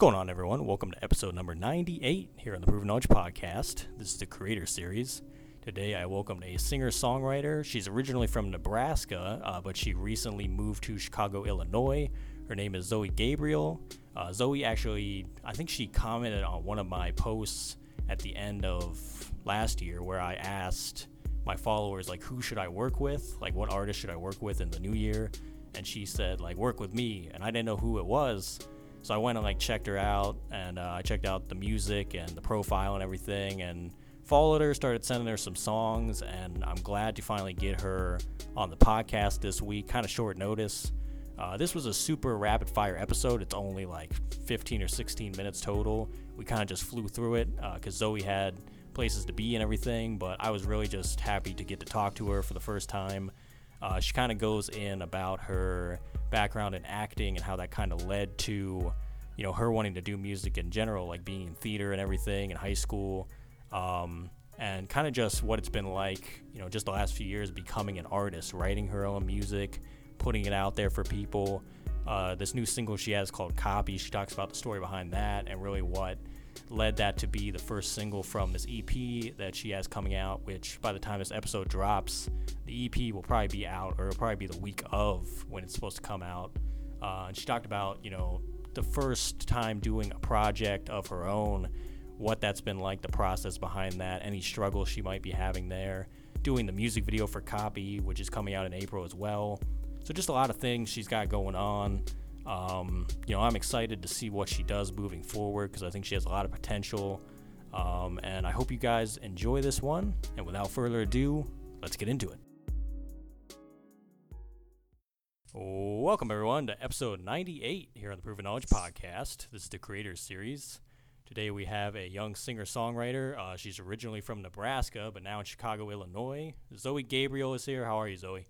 going on, everyone? Welcome to episode number 98 here on the Proven Knowledge Podcast. This is the Creator Series. Today, I welcomed a singer songwriter. She's originally from Nebraska, uh, but she recently moved to Chicago, Illinois. Her name is Zoe Gabrielle. Uh, Zoe actually, I think she commented on one of my posts at the end of last year where I asked my followers, like, who should I work with? Like, what artist should I work with in the new year? And she said, like, work with me. And I didn't know who it was. So I went and like checked her out, and uh, I checked out the music and the profile and everything, and followed her. Started sending her some songs, and I'm glad to finally get her on the podcast this week. Kind of short notice. Uh, this was a super rapid fire episode. It's only like 15 or 16 minutes total. We kind of just flew through it because uh, Zoe had places to be and everything, but I was really just happy to get to talk to her for the first time. Uh, she kind of goes in about her background in acting and how that kind of led to, you know, her wanting to do music in general, like being in theater and everything in high school, um, and kind of just what it's been like, you know, just the last few years becoming an artist, writing her own music, putting it out there for people. Uh, this new single she has called Copy, she talks about the story behind that and really what led that to be the first single from this EP that she has coming out, which by the time this episode drops, the EP will probably be out, or it'll probably be the week of when it's supposed to come out. Uh, and she talked about, you know, the first time doing a project of her own, what that's been like, the process behind that, any struggles she might be having there, doing the music video for Copy, which is coming out in April as well. So just a lot of things she's got going on. Um, you know, I'm excited to see what she does moving forward because I think she has a lot of potential. Um, and I hope you guys enjoy this one. And without further ado, let's get into it. Welcome, everyone, to episode 98 here on the Proven Knowledge Podcast. This is the Creators Series. Today we have a young singer songwriter. Uh, she's originally from Nebraska, but now in Chicago, Illinois. Zoe Gabrielle is here. How are you, Zoe?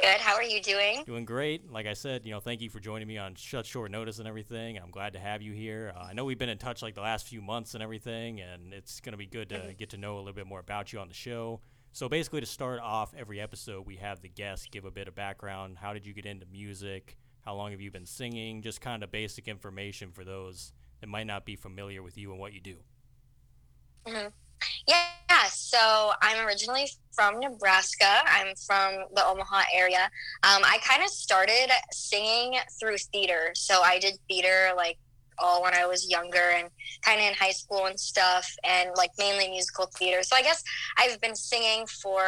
Good. How are you doing? Doing great. Like I said, you know, thank you for joining me on such short notice and everything. I'm glad to have you here. Uh, I know we've been in touch like the last few months and everything, and it's going to be good to mm-hmm. get to know a little bit more about you on the show. So basically, to start off every episode, we have the guest give a bit of background. How did you get into music? How long have you been singing? Just kind of basic information for those that might not be familiar with you and what you do. Mm-hmm. Yeah, so I'm originally from Nebraska. I'm from the Omaha area. Um, I kind of started singing through theater. So I did theater like all when I was younger and kind of in high school and stuff, and like mainly musical theater. So I guess I've been singing for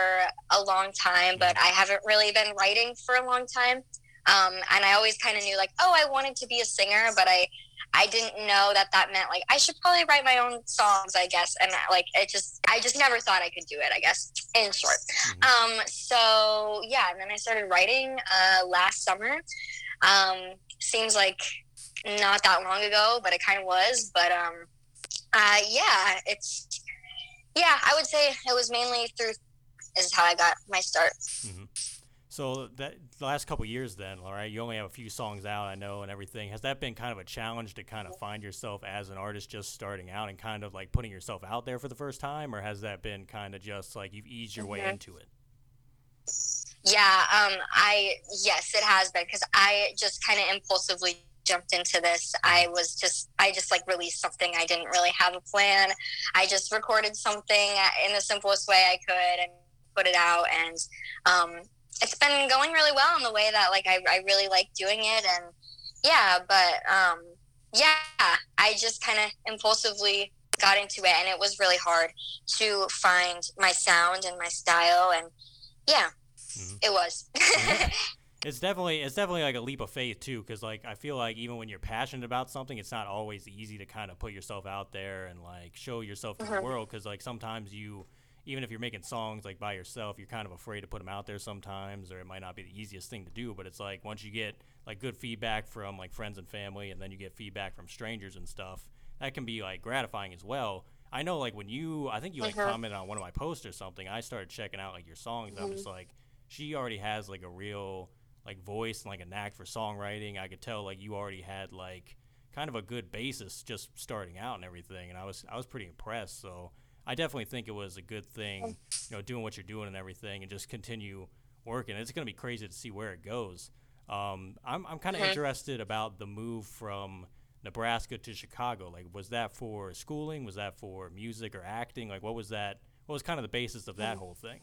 a long time, but I haven't really been writing for a long time. Um, and I always kind of knew like, oh, I wanted to be a singer, but I I didn't know that that meant like I should probably write my own songs, I guess. And like it just, I just never thought I could do it, I guess, in short. Mm-hmm. Um, so yeah, and then I started writing uh, last summer. Um, seems like not that long ago, but it kind of was. But um, uh, yeah, it's, yeah, I would say it was mainly through, is how I got my start. Mm-hmm. So that the last couple years, then, all right, you only have a few songs out, I know, and everything. Has that been kind of a challenge to kind of find yourself as an artist just starting out and kind of like putting yourself out there for the first time, or has that been kind of just like you've eased your mm-hmm. way into it? Yeah, um, I yes, it has been because I just kind of impulsively jumped into this. I mm-hmm. was just I just like released something. I didn't really have a plan. I just recorded something in the simplest way I could and put it out and um, it's been going really well in the way that like I, I really like doing it and yeah but um yeah i just kind of impulsively got into it and it was really hard to find my sound and my style and yeah mm-hmm. it was it's definitely it's definitely like a leap of faith too because like i feel like even when you're passionate about something it's not always easy to kind of put yourself out there and like show yourself to mm-hmm. the world because like sometimes you even if you're making songs like by yourself, you're kind of afraid to put them out there sometimes, or it might not be the easiest thing to do. But it's like once you get like good feedback from like friends and family, and then you get feedback from strangers and stuff, that can be like gratifying as well. I know like when you, I think you like uh-huh. commented on one of my posts or something. I started checking out like your songs. Mm-hmm. I'm just like, she already has like a real like voice and like a knack for songwriting. I could tell like you already had like kind of a good basis just starting out and everything, and I was I was pretty impressed. So I definitely think it was a good thing, you know, doing what you're doing and everything, and just continue working. It's going to be crazy to see where it goes. Um, I'm I'm kind of interested about the move from Nebraska to Chicago? Like, was that for schooling? Was that for music or acting? Like, what was that? What was kind of the basis of that mm-hmm. whole thing?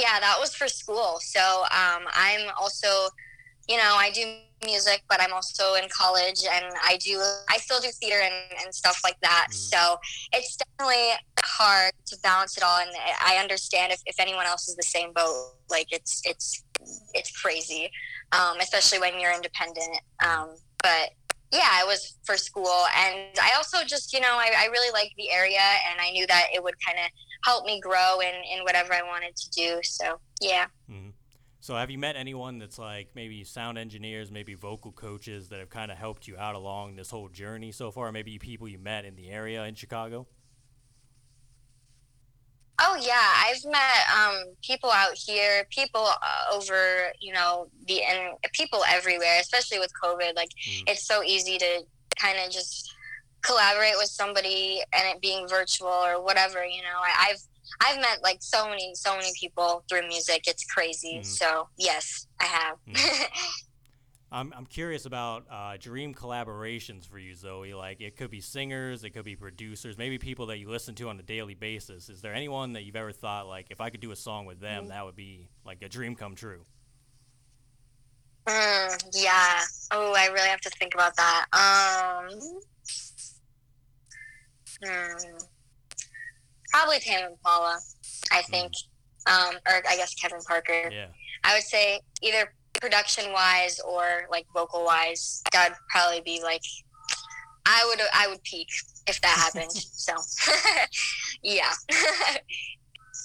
Yeah, that was for school. So um, I'm also you know, I do music, but I'm also in college and I do, I still do theater and, and stuff like that. Mm-hmm. So it's definitely hard to balance it all. And I understand if, if anyone else is the same boat, like it's, it's, it's crazy, um, especially when you're independent. Um, but yeah, it was for school. And I also just, you know, I, I really like the area and I knew that it would kind of help me grow in, in whatever I wanted to do. So yeah. Mm-hmm. So have you met anyone that's like maybe sound engineers, maybe vocal coaches that have kind of helped you out along this whole journey so far? Maybe people you met in the area in Chicago? Oh yeah, I've met um, people out here, people uh, over, you know, the and people everywhere, especially with COVID. Like mm. it's so easy to kind of just collaborate with somebody and it being virtual or whatever. You know, I, I've I've met like so many, so many people through music. It's crazy. Mm. So yes, I have. Mm. I'm, I'm curious about uh, dream collaborations for you, Zoe. Like it could be singers, it could be producers, maybe people that you listen to on a daily basis. Is there anyone that you've ever thought like, if I could do a song with them, mm. that would be like a dream come true? Mm, yeah. Oh, I really have to think about that. Um. Hmm probably Tame Impala, I hmm. think, mm. um, or I guess Kevin Parker. Yeah. I would say either production wise or like vocal wise, that'd probably be like I would I would peak if that happened. so yeah.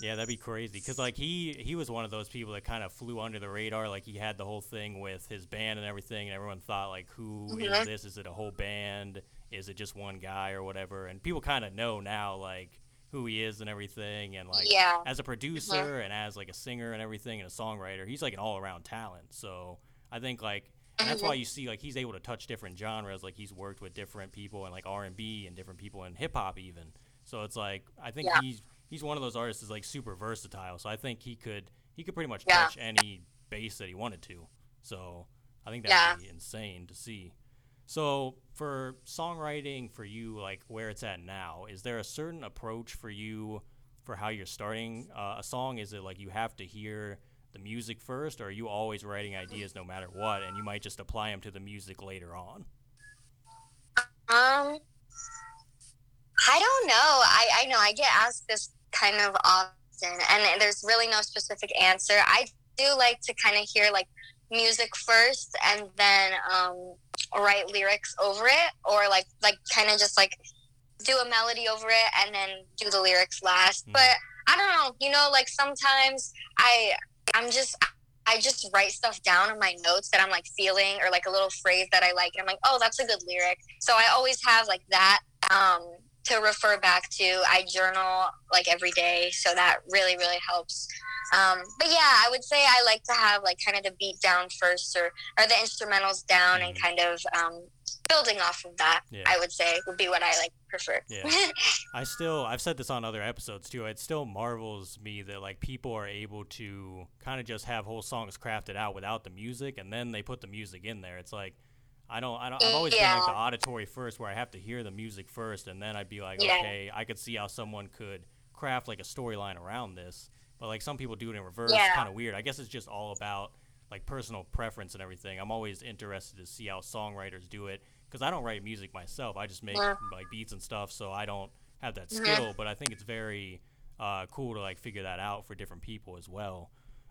yeah, that'd be crazy because like he he was one of those people that kind of flew under the radar. Like he had the whole thing with his band and everything, and everyone thought like, who mm-hmm. is this? Is it a whole band? Is it just one guy or whatever? And people kind of know now like who he is and everything and like yeah. as a producer uh-huh. and as like a singer and everything and a songwriter he's like an all-around talent so i think like and that's why mm-hmm. you see like he's able to touch different genres like he's worked with different people and like r&b and different people in hip-hop even so it's like i think yeah. he's he's one of those artists is like super versatile so i think he could he could pretty much yeah. touch any base that he wanted to so i think that'd be insane to see so for songwriting for you, like where it's at now, is there a certain approach for you for how you're starting uh, a song? Is it like you have to hear the music first, or are you always writing ideas no matter what, and you might just apply them to the music later on? Um, I don't know. I I know I get asked this kind of often, and there's really no specific answer. I do like to kind of hear like music first, and then um, write lyrics over it or like like kind of just like do a melody over it and then do the lyrics last mm. but i don't know you know like sometimes i i'm just i just write stuff down in my notes that i'm like feeling or like a little phrase that i like and i'm like oh that's a good lyric so i always have like that um to refer back to i journal like every day so that really really helps um, but yeah, I would say I like to have like kind of the beat down first or, or the instrumentals down mm and kind of um, building off of that. Yeah. I would say would be what I like prefer. Yeah. I still I've said this on other episodes too. It still marvels me that like people are able to kind of just have whole songs crafted out without the music and then they put the music in there. It's like I don't, I don't I've always yeah. been like the auditory first where I have to hear the music first and then I'd be like, yeah. okay, I could see how someone could craft like a storyline around this. But like some people do it in reverse. Yeah. Kind of weird. I guess it's just all about like personal preference and everything. I'm always interested to see how songwriters do it because I don't write music myself. I just make yeah. like beats and stuff, so I don't have that mm-hmm. skill. But I think it's very uh, cool to like figure that out for different people as well.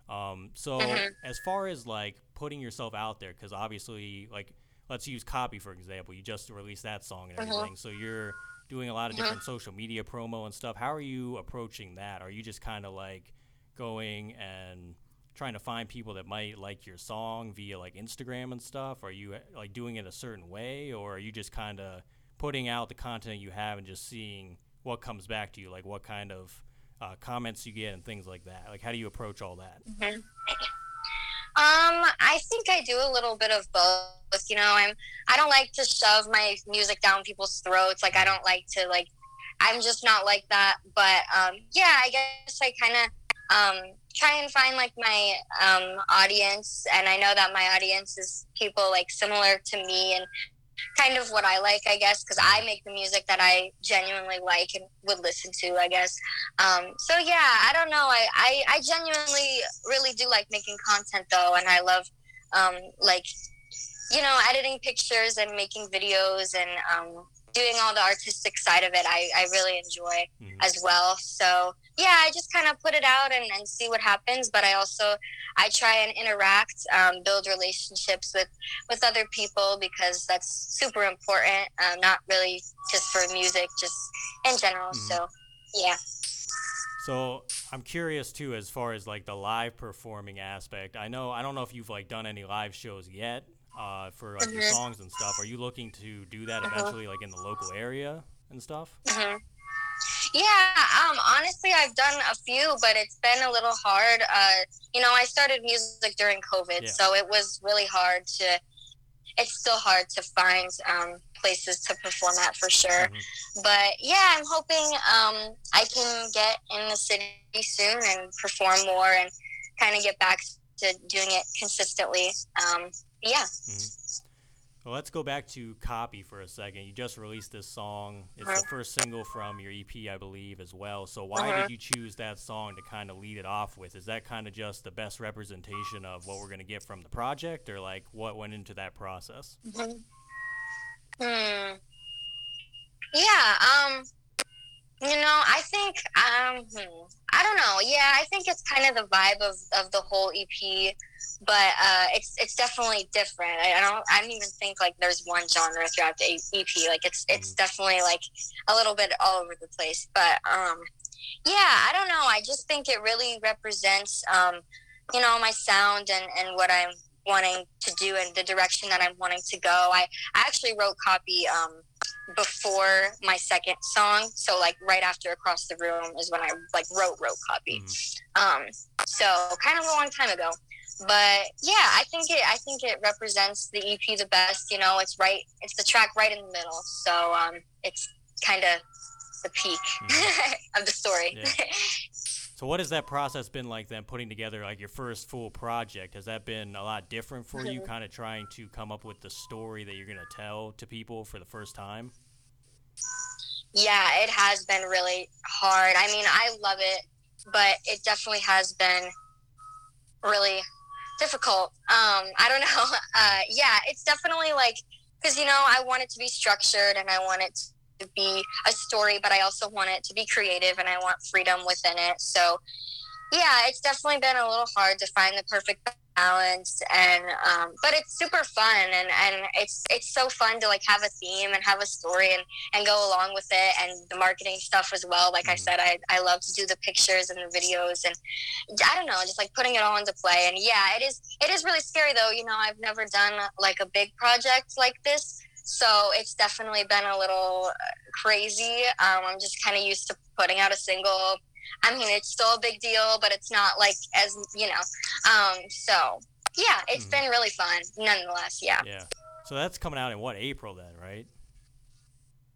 Um, so mm-hmm. as far as like putting yourself out there, because obviously like let's use copy for example. You just released that song and mm-hmm. everything, so you're doing a lot of different social media promo and stuff. How are you approaching that? Are you just kind of like going and trying to find people that might like your song via like Instagram and stuff? Are you like doing it a certain way, or are you just kind of putting out the content you have and just seeing what comes back to you, like what kind of uh, comments you get and things like that? Like, how do you approach all that? Mm-hmm. Um, I think I do a little bit of both. You know, I'm I don't like to shove my music down people's throats. Like I don't like to like I'm just not like that. But um, yeah, I guess I kind of um, try and find like my um, audience, and I know that my audience is people like similar to me, and kind of what I like, I guess, because I make the music that I genuinely like and would listen to, I guess. Um, so yeah, I don't know. I, I, I genuinely really do like making content though, and I love um, like you know editing pictures and making videos and um, doing all the artistic side of it. I, I really enjoy mm-hmm. as well. So yeah, I just kind of put it out and, and see what happens. But I also I try and interact, um, build relationships with with other people because that's super important. Um, not really just for music, just in general. Mm-hmm. So yeah. So I'm curious too, as far as like the live performing aspect. I know I don't know if you've like done any live shows yet uh, for like mm-hmm. your songs and stuff. Are you looking to do that mm-hmm. eventually, like in the local area and stuff? Mm-hmm. Yeah, um, honestly, I've done a few, but it's been a little hard. Uh, you know, I started music during COVID, yeah. so it was really hard to. It's still hard to find um, places to perform at for sure. Mm-hmm. But yeah, I'm hoping um, I can get in the city soon and perform more and kind of get back to doing it consistently. Um, yeah. Mm-hmm. Well, let's go back to Copy for a second. You just released this song. It's uh-huh. the first single from your EP, I believe, as well. So, why uh-huh. did you choose that song to kind of lead it off with? Is that kind of just the best representation of what we're going to get from the project, or like what went into that process? Mm-hmm. Hmm. Yeah. Um. You know, I think um. Hmm, I don't know. Yeah, I think it's kind of the vibe of of the whole EP, but uh, it's it's definitely different. I, I don't. I don't even think like there's one genre throughout the EP. Like it's it's mm. definitely like a little bit all over the place. But um, yeah, I don't know. I just think it really represents um, you know, my sound and and what I'm wanting to do and the direction that I'm wanting to go. I, I actually wrote copy um, before my second song, so like right after Across the Room is when I like wrote wrote copy. Mm-hmm. Um, so kind of a long time ago. But yeah, I think it I think it represents the EP the best. You know, it's right it's the track right in the middle. So um, it's kind of the peak mm-hmm. of the story. Yeah. So what has that process been like then putting together like your first full project? Has that been a lot different for you kind of trying to come up with the story that you're going to tell to people for the first time? Yeah, it has been really hard. I mean, I love it, but it definitely has been really difficult. Um, I don't know. Uh, yeah, it's definitely like because you know I want it to be structured and I want it to be a story, but I also want it to be creative and I want freedom within it. So, yeah, it's definitely been a little hard to find the perfect balance and um, but it's super fun and, and it's it's so fun to like have a theme and have a story and, and go along with it and the marketing stuff as well like i mm-hmm. said I, I love to do the pictures and the videos and i don't know just like putting it all into play and yeah it is it is really scary though you know i've never done like a big project like this so it's definitely been a little uh, crazy. Um, I'm just kind of used to putting out a single. I mean, it's still a big deal, but it's not like as you know. Um, so yeah, it's mm-hmm. been really fun, nonetheless. Yeah. Yeah. So that's coming out in what April then, right?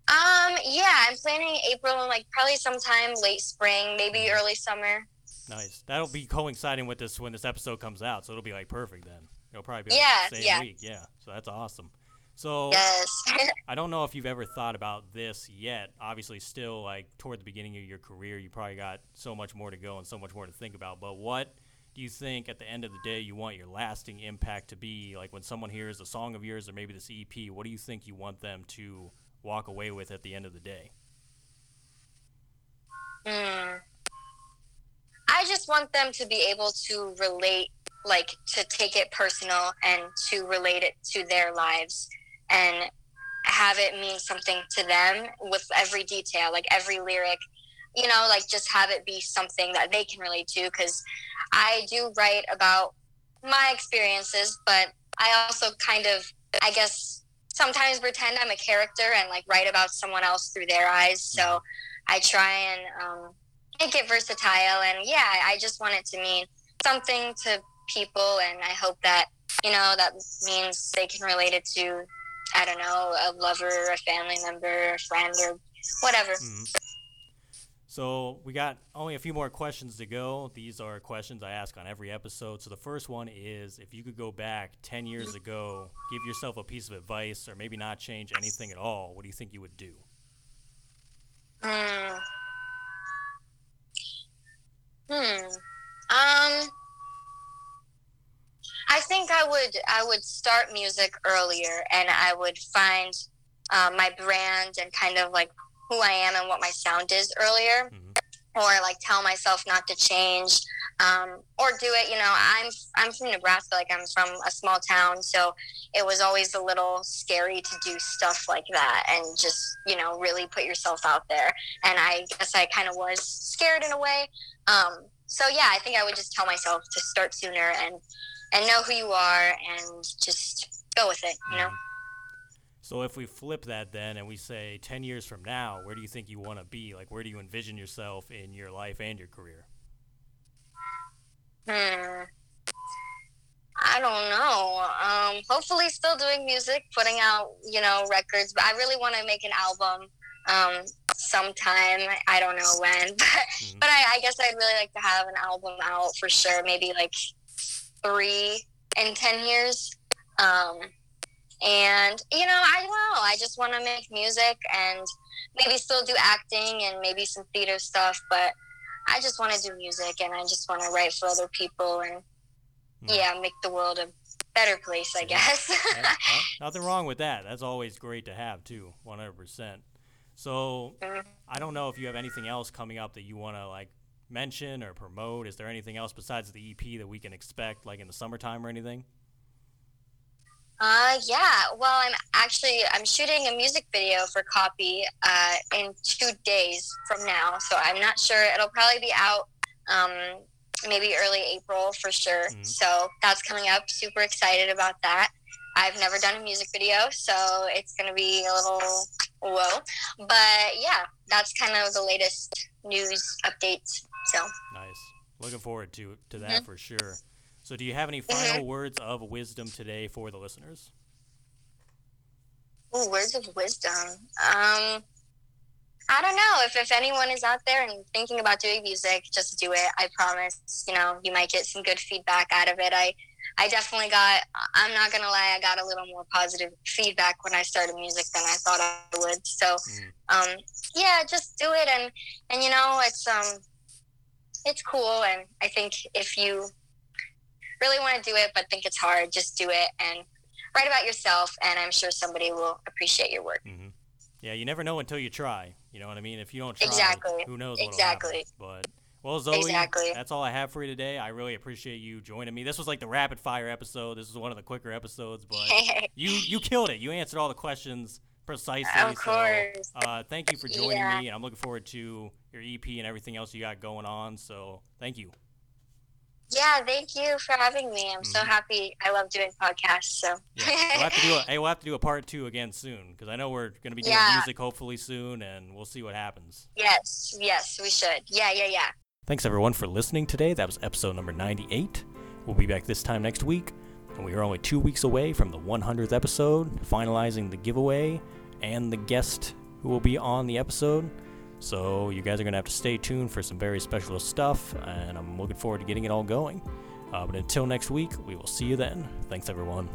Um. Yeah, I'm planning April, and like probably sometime late spring, maybe mm-hmm. early summer. Nice. That'll be coinciding with this when this episode comes out, so it'll be like perfect then. It'll probably be like yeah, the same yeah. week. Yeah. So that's awesome. So yes. I don't know if you've ever thought about this yet. Obviously, still like toward the beginning of your career, you probably got so much more to go and so much more to think about. But what do you think at the end of the day you want your lasting impact to be? Like when someone hears a song of yours or maybe this EP, what do you think you want them to walk away with at the end of the day? Mm. I just want them to be able to relate, like to take it personal and to relate it to their lives and have it mean something to them with every detail, like every lyric, you know, like just have it be something that they can relate to. Because I do write about my experiences, but I also kind of, I guess, sometimes pretend I'm a character and like write about someone else through their eyes. So I try and um, make it versatile. And yeah, I just want it to mean something to people. And I hope that, you know, that means they can relate it to I don't know, a lover, a family member, a friend, or whatever. Mm-hmm. So we got only a few more questions to go. These are questions I ask on every episode. So the first one is if you could go back 10 years ago, give yourself a piece of advice or maybe not change anything at all, what do you think you would do? Hmm. Hmm. Um. I think I would I would start music earlier, and I would find um, my brand and kind of like who I am and what my sound is earlier, Mhm. or like tell myself not to change, um, or do it. You know, I'm I'm from Nebraska, like I'm from a small town, so it was always a little scary to do stuff like that and just you know really put yourself out there. And I guess I kind of was scared in a way. Um, so yeah, I think I would just tell myself to start sooner and and know who you are and just go with it. You know. So if we flip that then and we say 10 years from now, where do you think you want to be? Like, where do you envision yourself in your life and your career? Hmm. I don't know. Um, hopefully, still doing music, putting out you know records. But I really want to make an album um, sometime. I don't know when, but Mhm. but I, I guess I'd really like to have an album out for sure. Maybe like three in ten years. Um, and you know, I don't know. I just want to make music and maybe still do acting and maybe some theater stuff, but. I just want to do music and I just want to write for other people and Mhm. yeah, make the world a better place, I guess. Nothing wrong with that. That's always great to have too, 100%. So Mhm. I don't know if you have anything else coming up that you want to like mention or promote. Is there anything else besides the EP that we can expect like in the summertime or anything? uh, yeah. Well, I'm actually I'm shooting a music video for Copy uh, in two days from now, so I'm not sure. It'll probably be out um, maybe early April for sure. Mhm. So that's coming up. Super excited about that. I've never done a music video, so it's gonna be a little whoa. But yeah, that's kind of the latest news updates. So. Nice. Looking forward to to that Mm-hmm. for sure. So do you have any final words of wisdom today for the listeners? Ooh, words of wisdom. Um, I don't know if if anyone is out there and thinking about doing music, just do it. I promise. You know, you might get some good feedback out of it. I, I definitely got. I'm not gonna lie. I got a little more positive feedback when I started music than I thought I would. So, Mm. um, yeah, just do it. And and you know, it's um, it's cool. And I think if you really want to do it, but think it's hard, just do it and write about yourself, and I'm sure somebody will appreciate your work. hmm Yeah, you never know until you try. You know what I mean? If you don't try, Exactly. who knows Exactly. happen. But well, Zoe, Exactly. that's all I have for you today. I really appreciate you joining me. This was like the rapid fire episode. This was one of the quicker episodes, but you you killed it. You answered all the questions precisely. Of course. So, uh, thank you for joining Yeah. me, and I'm looking forward to your EP and everything else you got going on. So thank you. yeah, thank you for having me. I'm so Mhm. happy. I love doing podcasts. So Yeah, we'll have to do a hey, we'll have to do a part two again soon because I know we're gonna be doing Yeah. music hopefully soon, and we'll see what happens. yes, yes, we should. Yeah, yeah, yeah. Thanks everyone for listening today. That was episode number 98. We'll be back this time next week, and we are only two weeks away from the 100th episode, finalizing the giveaway and the guest who will be on the episode. So you guys are gonna have to stay tuned for some very special stuff, and I'm looking forward to getting it all going. Uh, but until next week, we will see you then. Thanks everyone.